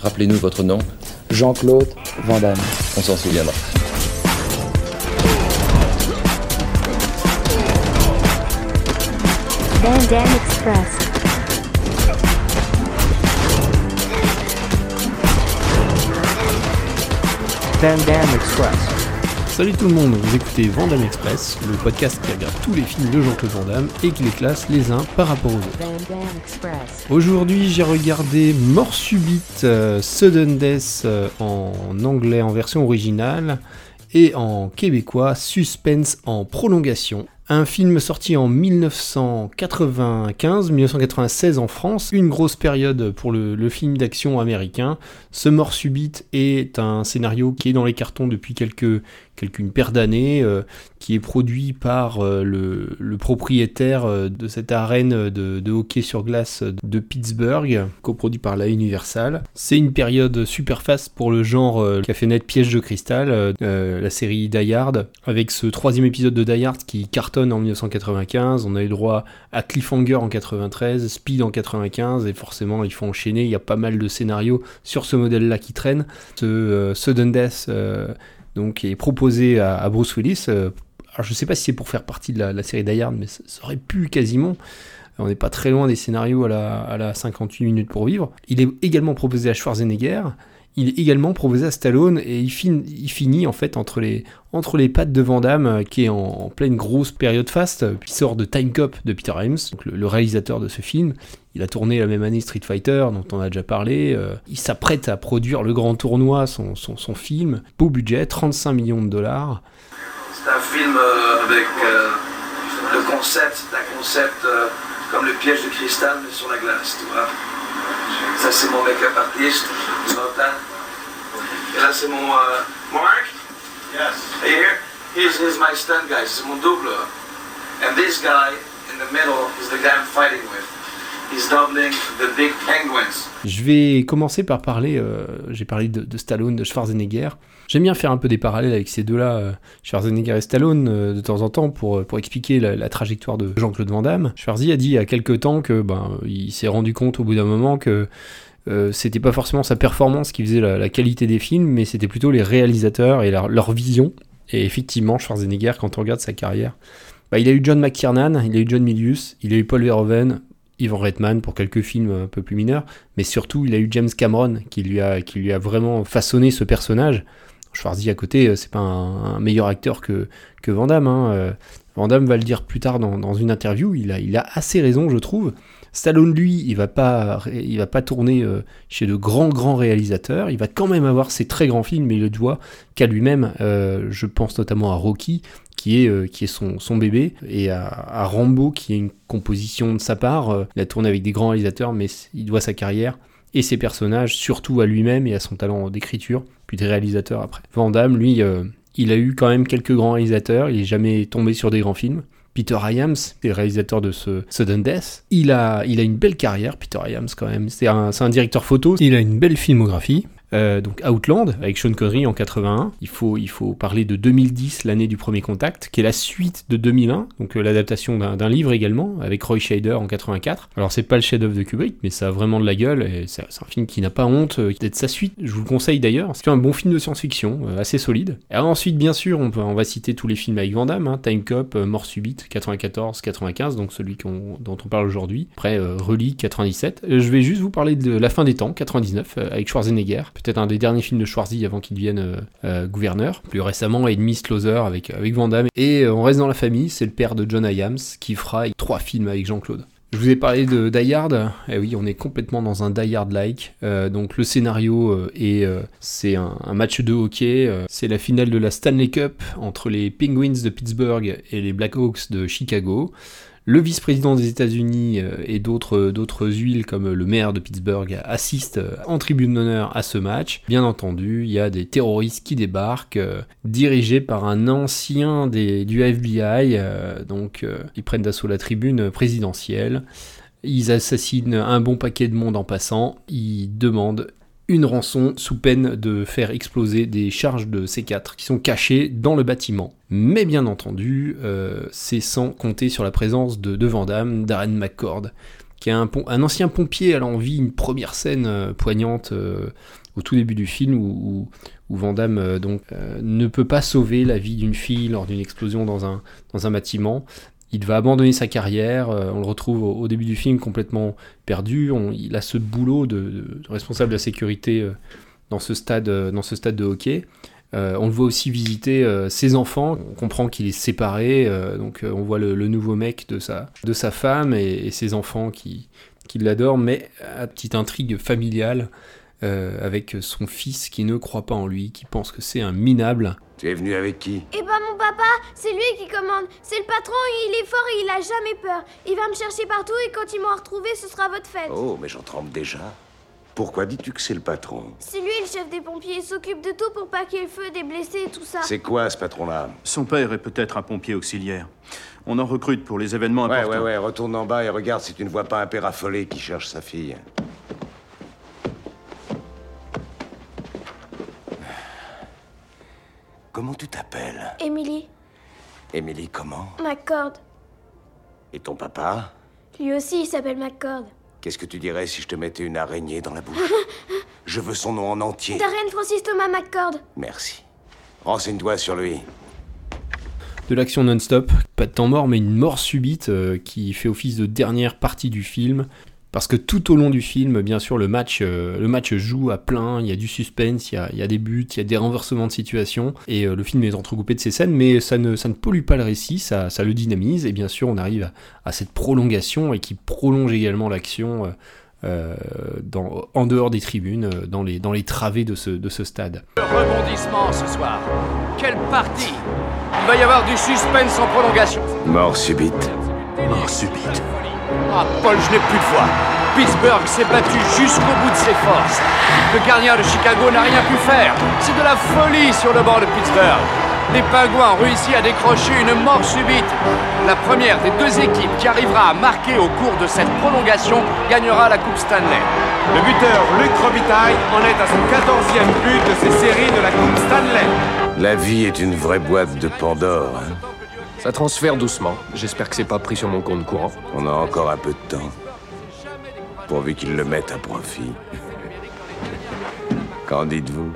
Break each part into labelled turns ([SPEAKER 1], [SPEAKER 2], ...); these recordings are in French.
[SPEAKER 1] Rappelez-nous votre nom.
[SPEAKER 2] Jean-Claude Van Damme.
[SPEAKER 1] On s'en souviendra.
[SPEAKER 3] Van Damme Express.
[SPEAKER 4] Van Damme Express. Salut tout le monde, vous écoutez Vandame Express, le podcast qui regarde tous les films de Jean-Claude Van Damme et qui les classe les uns par rapport aux autres. Aujourd'hui, j'ai regardé Mort subite, euh, Sudden Death euh, en anglais en version originale et en québécois Suspense en prolongation. Un film sorti en 1995-1996 en France, une grosse période pour le, le film d'action américain. Ce Mort subite est un scénario qui est dans les cartons depuis quelques une paire d'années, euh, qui est produit par euh, le, propriétaire euh, de cette arène de, hockey sur glace de Pittsburgh, coproduit par la Universal. C'est une période super fast pour le genre euh, naître Piège de cristal, la série Die Hard, avec ce troisième épisode de Die Hard qui cartonne en 1995. On a eu droit à Cliffhanger en 93, Speed en 95, et forcément il faut enchaîner. Il y a pas mal de scénarios sur ce modèle-là qui traînent. Ce Sudden Death donc, est proposé à, Bruce Willis. euh, alors je sais pas si c'est pour faire partie de la, série Die Hard, mais ça, aurait pu quasiment. On n'est pas très loin des scénarios à la, à la 58 minutes pour vivre. Il est également proposé à Schwarzenegger. Il est également proposé à Stallone et il, fin- il finit en fait entre les, entre les pattes de Van Damme euh, qui est en, pleine grosse période fast, euh, puis sort de Time Cop de Peter Hyams, donc le, le réalisateur de ce film. Il a tourné la même année Street Fighter, dont on a déjà parlé. euh, il s'apprête à produire le grand tournoi, son, son, son film. Beau budget, 35 millions de dollars.
[SPEAKER 5] C'est un film euh, avec euh, le concept, un concept euh, comme le piège de cristal mais sur la glace, tu vois. Ça c'est mon make-up artiste, Zoltan. Et là c'est mon euh, Mark. Yes. Are you here? Here's, here's my stunt guy, c'est mon double. And this guy in the middle is the guy I'm fighting with.
[SPEAKER 4] Je vais commencer par parler, euh, j'ai parlé de, Stallone, de Schwarzenegger. J'aime bien faire un peu des parallèles avec ces deux-là, euh, Schwarzenegger et Stallone, euh, de temps en temps, pour, pour expliquer la, trajectoire de Jean-Claude Van Damme. Schwarzy a dit il y a quelques temps que ben, il s'est rendu compte au bout d'un moment que c'était pas forcément sa performance qui faisait la, qualité des films, mais c'était plutôt les réalisateurs et leur, leur vision. Et effectivement, Schwarzenegger, quand on regarde sa carrière, bah, il a eu John McTiernan, il a eu John Milius, il a eu Paul Verhoeven, Ivan Reitman pour quelques films un peu plus mineurs, mais surtout il a eu James Cameron qui lui a, qui lui a vraiment façonné ce personnage. Schwarzy à côté, euh, c'est pas un, meilleur acteur que, que Van Damme. hein, euh. Van Damme va le dire plus tard dans, dans une interview, il a, il a assez raison, je trouve. Stallone, lui, il va pas, il va pas tourner euh, chez de grands, grands réalisateurs. Il va quand même avoir ses très grands films, mais il le doit qu'à lui-même. Je pense notamment à Rocky, qui est, euh, qui est son, son bébé, et à, Rambo, qui est une composition de sa part. Euh, il a tourné avec des grands réalisateurs, mais il doit sa carrière et ses personnages surtout à lui-même et à son talent d'écriture, puis des réalisateurs après. Van Damme, lui, euh, il a eu quand même quelques grands réalisateurs, il est jamais tombé sur des grands films. Peter Hyams, c'est le réalisateur de ce Sudden Death. Il a, il a une belle carrière, Peter Hyams quand même. C'est un, un directeur photo. Il a une belle filmographie. Euh, donc Outland avec Sean Connery en 81. Il faut, il faut parler de 2010, l'année du premier contact, qui est la suite de 2001, donc euh, l'adaptation d'un livre également, avec Roy Scheider en 84. Alors c'est pas le chef-d'œuvre de Kubrick, mais ça a vraiment de la gueule, et c'est un film qui n'a pas honte euh, d'être sa suite. Je vous le conseille d'ailleurs. C'est un bon film de science-fiction, euh, assez solide. Ensuite, bien sûr, on, peut, on va citer tous les films avec Van Damme, hein, Time Cop, Mort Subite, 94, 95, donc celui qu'on- dont on parle aujourd'hui. Après, Relique, 97. Euh, je vais juste vous parler de La fin des temps, 99, euh, avec Schwarzenegger. Peut-être un des derniers films de Schwarzy avant qu'il devienne euh, euh, gouverneur. Plus récemment, Enemy Closer avec, avec Van Damme. Et euh, on reste dans la famille, c'est le père de John Hyams qui fera trois films avec Jean-Claude. Je vous ai parlé de Die Hard, et oui, on est complètement dans un Die Hard-like. Euh, donc le scénario euh, est, euh, c'est un, un match de hockey, euh, c'est la finale de la Stanley Cup entre les Penguins de Pittsburgh et les Blackhawks de Chicago. Le vice-président des États-Unis euh, et d'autres d'autres huiles comme le maire de Pittsburgh assistent euh, en tribune d'honneur à ce match. Bien entendu, il y a des terroristes qui débarquent, euh, dirigés par un ancien des, du FBI. euh, donc, euh, ils prennent d'assaut la tribune présidentielle. Ils assassinent un bon paquet de monde en passant. Ils demandent une rançon sous peine de faire exploser des charges de C4 qui sont cachées dans le bâtiment. Mais bien entendu, euh, c'est sans compter sur la présence de, de Darren McCord, qui est un, ancien pompier. On vit une première scène euh, poignante euh, au tout début du film où, où, donc, ne peut pas sauver la vie d'une fille lors d'une explosion dans un, dans un bâtiment. Il va abandonner sa carrière, euh, on le retrouve au, début du film complètement perdu, On- il a ce boulot de, responsable de la sécurité euh, dans, ce stade, euh, dans ce stade de hockey. On le voit aussi visiter ses enfants. On comprend qu'il est séparé, donc on voit le, nouveau mec de sa, femme et, et ses enfants qui, qui l'adorent, mais à petite intrigue familiale euh, avec son fils qui ne croit pas en lui, qui pense que c'est un minable.
[SPEAKER 1] Tu es venu avec qui?
[SPEAKER 6] Eh ben mon papa, c'est lui qui commande. C'est le patron, il est fort et il a jamais peur. Il va me chercher partout et quand il m'aura retrouvé, ce sera votre fête.
[SPEAKER 1] Oh, mais j'en tremble déjà. Pourquoi dis-tu que c'est le patron?
[SPEAKER 6] C'est lui le chef des pompiers, il s'occupe de tout pour pas qu'il y ait le feu, des blessés et tout ça.
[SPEAKER 1] C'est quoi ce patron-là?
[SPEAKER 7] Son père est peut-être un pompier auxiliaire. On en recrute pour les événements
[SPEAKER 1] Ouais,
[SPEAKER 7] importants.
[SPEAKER 1] ouais, ouais, retourne en bas et regarde si tu ne vois pas un père affolé qui cherche sa fille. Comment tu t'appelles
[SPEAKER 6] Emily,
[SPEAKER 1] Émilie comment
[SPEAKER 6] McCord.
[SPEAKER 1] Et ton papa
[SPEAKER 6] Lui aussi, il s'appelle McCord.
[SPEAKER 1] Qu'est-ce que tu dirais si je te mettais une araignée dans la bouche Je veux son nom en entier.
[SPEAKER 6] Darren Francis Thomas McCord.
[SPEAKER 1] Merci. Renseigne-toi sur lui.
[SPEAKER 4] de l'action non-stop, pas de temps mort, mais une mort subite euh, qui fait office de dernière partie du film. Parce que tout au long du film, bien sûr, le match, euh, le match joue à plein, il y a du suspense, il y a, il y a des buts, il y a des renversements de situation, et euh, le film est entrecoupé de ces scènes, mais ça ne, ça ne pollue pas le récit, ça, ça le dynamise, et bien sûr, on arrive à, à cette prolongation, et qui prolonge également l'action euh, en dehors des tribunes, dans les, dans les travées de ce, de ce stade.
[SPEAKER 8] Rebondissement ce soir. Quelle partie? Il va y avoir du suspense en prolongation.
[SPEAKER 1] Mort subite.
[SPEAKER 7] Mort subite.
[SPEAKER 8] Ah, Paul, je n'ai plus de voix. Pittsburgh s'est battu jusqu'au bout de ses forces. Le gardien de Chicago n'a rien pu faire. C'est de la folie sur le banc de Pittsburgh. Les Pingouins ont réussi à décrocher une mort subite. La première des deux équipes qui arrivera à marquer au cours de cette prolongation gagnera la Coupe Stanley.
[SPEAKER 9] Le buteur Luc Robitaille en est à son 14e but de ces séries de la Coupe Stanley.
[SPEAKER 1] La vie est une vraie boîte de Pandore. hein.
[SPEAKER 10] Ça transfère doucement. J'espère que c'est pas pris sur mon compte courant.
[SPEAKER 1] On a encore un peu de temps. Pourvu qu'ils le mettent à profit. Qu'en dites-vous?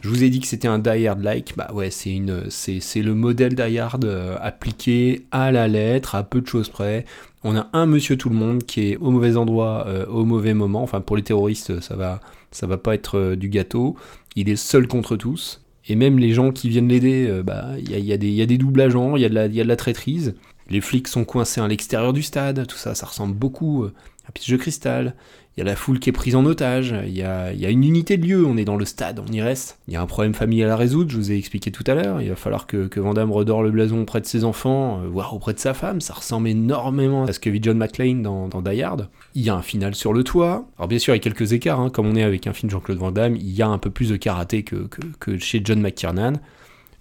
[SPEAKER 4] Je vous ai dit que c'était un Die Hard-like, bah ouais, c'est une, c'est, c'est le modèle Die Hard euh, appliqué à la lettre, à peu de choses près. On a un monsieur tout le monde qui est au mauvais endroit, euh, au mauvais moment. Enfin, pour les terroristes, ça va, ça va pas être euh, du gâteau. Il est seul contre tous. Et même les gens qui viennent l'aider, euh, bah, il y a, des- doubles agents, il y, y a de la traîtrise. Les flics sont coincés à l'extérieur du stade, tout ça, ça ressemble beaucoup à Pitch de Cristal. Il y a la foule qui est prise en otage, il y a, une unité de lieu, on est dans le stade, on y reste. Il y a un problème familial à résoudre, je vous ai expliqué tout à l'heure. Il va falloir que, que Van Damme redore le blason auprès de ses enfants, euh, voire auprès de sa femme. Ça ressemble énormément à ce que vit John McClane dans, dans Die Hard. Il y a un final sur le toit. Alors bien sûr, il y a quelques écarts, hein, comme on est avec un film de Jean-Claude Van Damme, il y a un peu plus de karaté que, chez John McTiernan.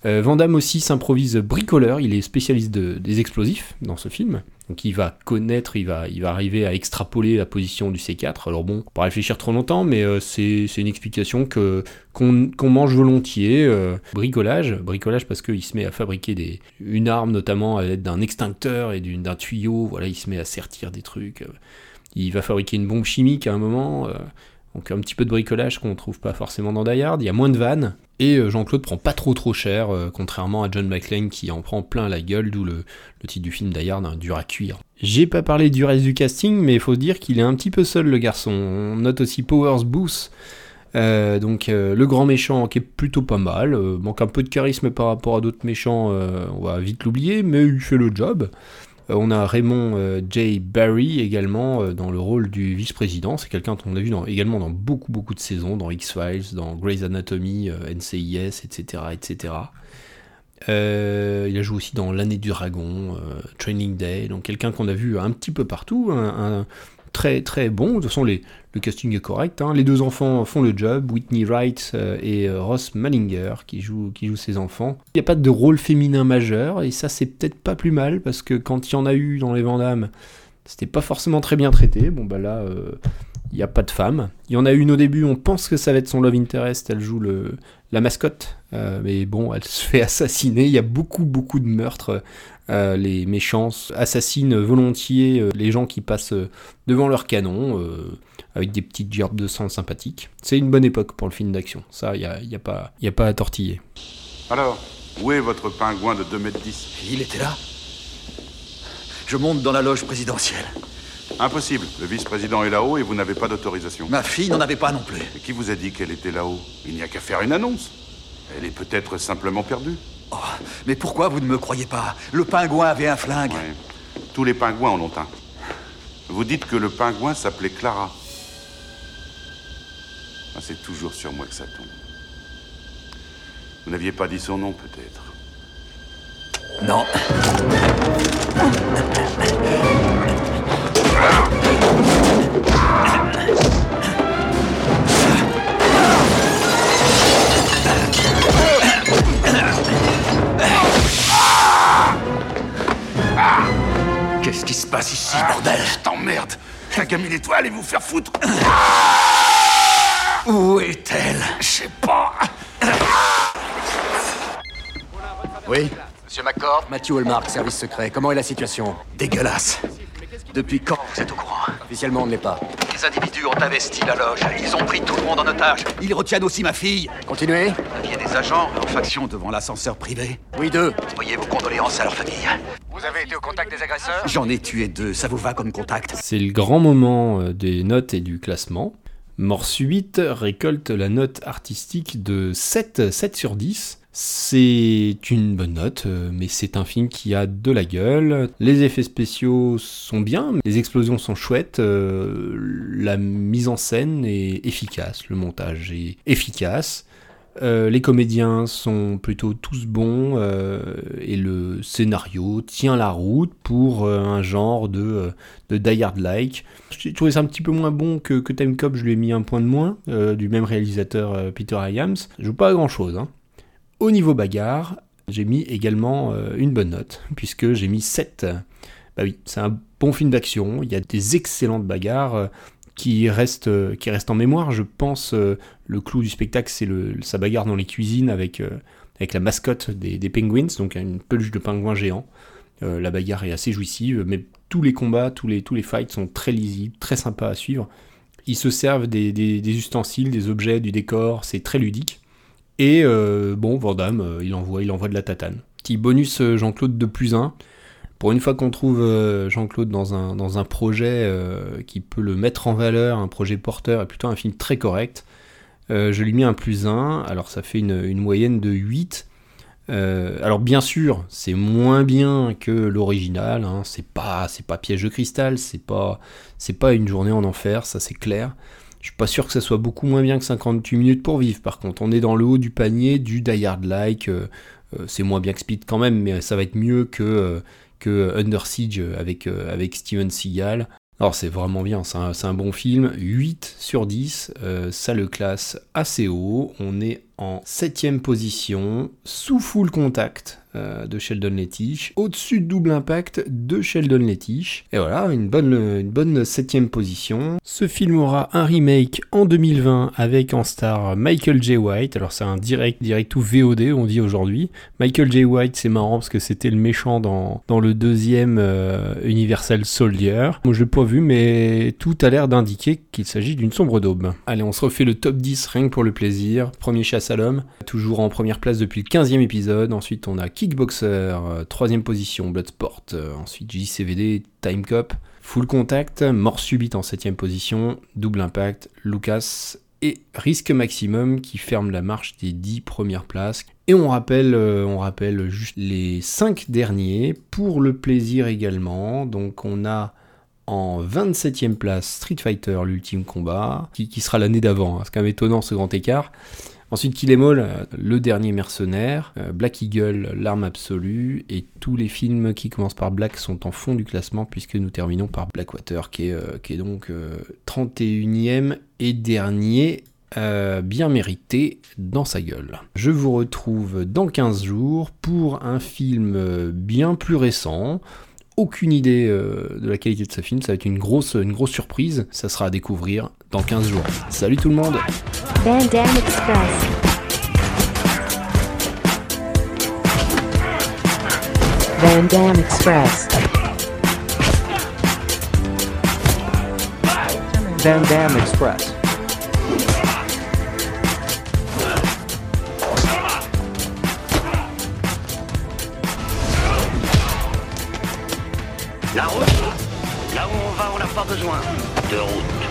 [SPEAKER 4] Euh, aussi s'improvise bricoleur, il est spécialiste de- des explosifs dans ce film. Donc il va connaître, il va, il va arriver à extrapoler la position du C4. Alors bon, pas réfléchir trop longtemps, mais euh, c'est une explication que qu'on mange volontiers. euh, bricolage, bricolage parce qu'il se met à fabriquer des, une arme notamment à l'aide d'un extincteur et d'un tuyau. Voilà, il se met à sertir des trucs. euh. Il va fabriquer une bombe chimique à un moment. Donc un petit peu de bricolage qu'on ne trouve pas forcément dans Die. Il y a moins de vannes. Et euh, Jean-Claude prend pas trop trop cher, euh, contrairement à John McClane qui en prend plein la gueule, d'où le, titre du film Die Hard, un dur à cuire. J'ai pas parlé du reste du casting, mais il faut dire qu'il est un petit peu seul le garçon. On note aussi Powers Booth, euh, donc le grand méchant qui est plutôt pas mal, manque un peu de charisme par rapport à d'autres méchants, on va vite l'oublier, mais il fait le job. Euh, on a Raymond euh, J. Barry également euh, dans le rôle du vice-président. C'est quelqu'un qu'on a vu également dans beaucoup beaucoup de saisons, dans X-Files, dans Grey's Anatomy, NCIS, etc. etc. Il a joué aussi dans L'année du dragon, Training Day, donc quelqu'un qu'on a vu un petit peu partout, très très bon. De toute façon, les, le casting est correct. hein. Les deux enfants font le job, Whitney Wright euh, et euh, Ross Malinger qui jouent, qui ses enfants. Il n'y a pas de rôle féminin majeur, et ça c'est peut-être pas plus mal, parce que quand il y en a eu dans les Vandamme, c'était pas forcément très bien traité. Bon bah là, euh, Il n'y a pas de femme. Il y en a une au début, on pense que ça va être son love interest, elle joue le, la mascotte, euh, mais bon, elle se fait assassiner. Il y a beaucoup, beaucoup de meurtres. Euh, les méchants assassinent volontiers euh, les gens qui passent devant leur canon, euh, avec des petites gerbes de sang sympathiques. C'est une bonne époque pour le film d'action. Ça, il n'y a, y a, pas- y a pas à tortiller.
[SPEAKER 9] Alors, où est votre pingouin de 2m10
[SPEAKER 11] Il était là? Je monte dans la loge présidentielle.
[SPEAKER 9] Impossible. Le vice-président est là-haut et vous n'avez pas d'autorisation.
[SPEAKER 11] Ma fille n'en avait pas non plus.
[SPEAKER 9] Et qui vous a dit qu'elle était là-haut? Il n'y a qu'à faire une annonce. Elle est peut-être simplement perdue.
[SPEAKER 11] Oh, mais pourquoi vous ne me croyez pas? Le pingouin avait un flingue.
[SPEAKER 9] Ouais. Tous les pingouins en ont un. Vous dites que le pingouin s'appelait Clara. Ah, c'est toujours sur moi que ça tombe. Vous n'aviez pas dit son nom, peut-être?
[SPEAKER 11] Non. Qui se passe ici, bordel
[SPEAKER 9] Je t'emmerde La gamine étoile allez vous faire foutre
[SPEAKER 11] Où est-elle?
[SPEAKER 9] Je sais pas
[SPEAKER 11] Oui?
[SPEAKER 10] Monsieur McCord, Matthew Hallmark, service secret. Comment est la situation?
[SPEAKER 11] Dégueulasse. Depuis quand? Vous êtes au courant
[SPEAKER 10] Officiellement, on ne l'est pas.
[SPEAKER 11] Les individus ont investi la loge. Ils ont pris tout le monde en otage. Ils retiennent aussi ma fille.
[SPEAKER 10] Continuez
[SPEAKER 11] Il y a des agents en faction devant l'ascenseur privé.
[SPEAKER 10] Oui, deux.
[SPEAKER 11] Envoyez vos condoléances à leur famille.
[SPEAKER 10] Vous avez été au contact des agresseurs?
[SPEAKER 11] J'en ai tué deux. Ça vous va comme contact?
[SPEAKER 4] C'est le grand moment euh, des notes et du classement. Mort subite récolte la note artistique de 7, 7 sur 10. C'est une bonne note, euh, mais c'est un film qui a de la gueule. Les effets spéciaux sont bien, les explosions sont chouettes, euh, la mise en scène est efficace, le montage est efficace. Euh, les comédiens sont plutôt tous bons euh, et le scénario tient la route pour euh, un genre de, de Die Hard-like. J'ai trouvé ça un petit peu moins bon que, Time Cop, je lui ai mis un point de moins, du même réalisateur Peter Hyams. Je joue pas grand chose. Hein. Au niveau bagarre, j'ai mis également une bonne note, puisque j'ai mis 7. Bah oui, c'est un bon film d'action, il y a des excellentes bagarres qui restent, euh, qui restent en mémoire. Je pense euh, le clou du spectacle, c'est le, sa bagarre dans les cuisines avec, euh, avec la mascotte des, des Penguins, donc une peluche de pingouin géant. La bagarre est assez jouissive, mais tous les combats, tous les, tous les fights sont très lisibles, très sympas à suivre. Ils se servent des, des- ustensiles, des objets, du décor, c'est très ludique. Et bon, Van Damme, euh, il, envoie, il envoie de la tatane. Petit bonus Jean-Claude de plus 1. Pour une fois qu'on trouve euh, Jean-Claude dans un, dans un projet euh, qui peut le mettre en valeur, un projet porteur, et plutôt un film très correct, euh, je lui mets un plus 1. Alors ça fait une, moyenne de 8. Euh, alors bien sûr, c'est moins bien que l'original, hein, c'est pas pas piège de cristal, c'est pas pas une journée en enfer, ça c'est clair. Je suis pas sûr que ça soit beaucoup moins bien que 58 minutes pour vivre. Par contre, on est dans le haut du panier du Die Hard like. c'est moins bien que Speed quand même, mais ça va être mieux que que Under Siege avec euh, avec Steven Seagal. Alors c'est vraiment bien, c'est un, bon film. 8 sur 10, euh, ça le classe assez haut. On est en 7ème position, sous full contact euh, de Sheldon Lettich, au-dessus de double impact de Sheldon Lettich. Et voilà, une bonne, une bonne 7ème position. Ce film aura un remake en 2020 avec en star Michael J. White. Alors c'est un direct, direct ou VOD, on dit aujourd'hui. Michael J. White, c'est marrant parce que c'était le méchant dans, dans le deuxième euh, Universal Soldier. Moi je l'ai pas vu, mais tout a l'air d'indiquer qu'il s'agit d'une sombre daube. Allez, on se refait le top 10 rien que pour le plaisir. Premier chasse à l'homme, toujours en première place depuis le 15e épisode. Ensuite, on a Kickboxer, euh, troisième position, Bloodsport. Euh, ensuite, JCVD, Time Cop, Full Contact, Mort Subite en septième position, Double Impact, Lucas et Risque Maximum qui ferme la marche des 10 premières places. Et on rappelle, euh, on rappelle juste les 5 derniers pour le plaisir également. Donc on a en 27e place Street Fighter, l'ultime combat, qui, qui sera l'année d'avant. hein. C'est quand même étonnant ce grand écart. Ensuite, Kill euh, Le Dernier Mercenaire, euh, Black Eagle, L'arme absolue, et tous les films qui commencent par Black sont en fond du classement, puisque nous terminons par Blackwater, qui est, euh, donc euh, 31e et dernier, bien mérité dans sa gueule. Je vous retrouve dans 15 jours pour un film bien plus récent, aucune idée euh, de la qualité de ce film. Ça va être une grosse, une grosse surprise. Ça sera à découvrir dans 15 jours. Salut tout le monde
[SPEAKER 12] Van Damme Express. Van Damme Express.
[SPEAKER 13] Van Damme Express.
[SPEAKER 1] La route Là où on va, on n'a pas besoin de route.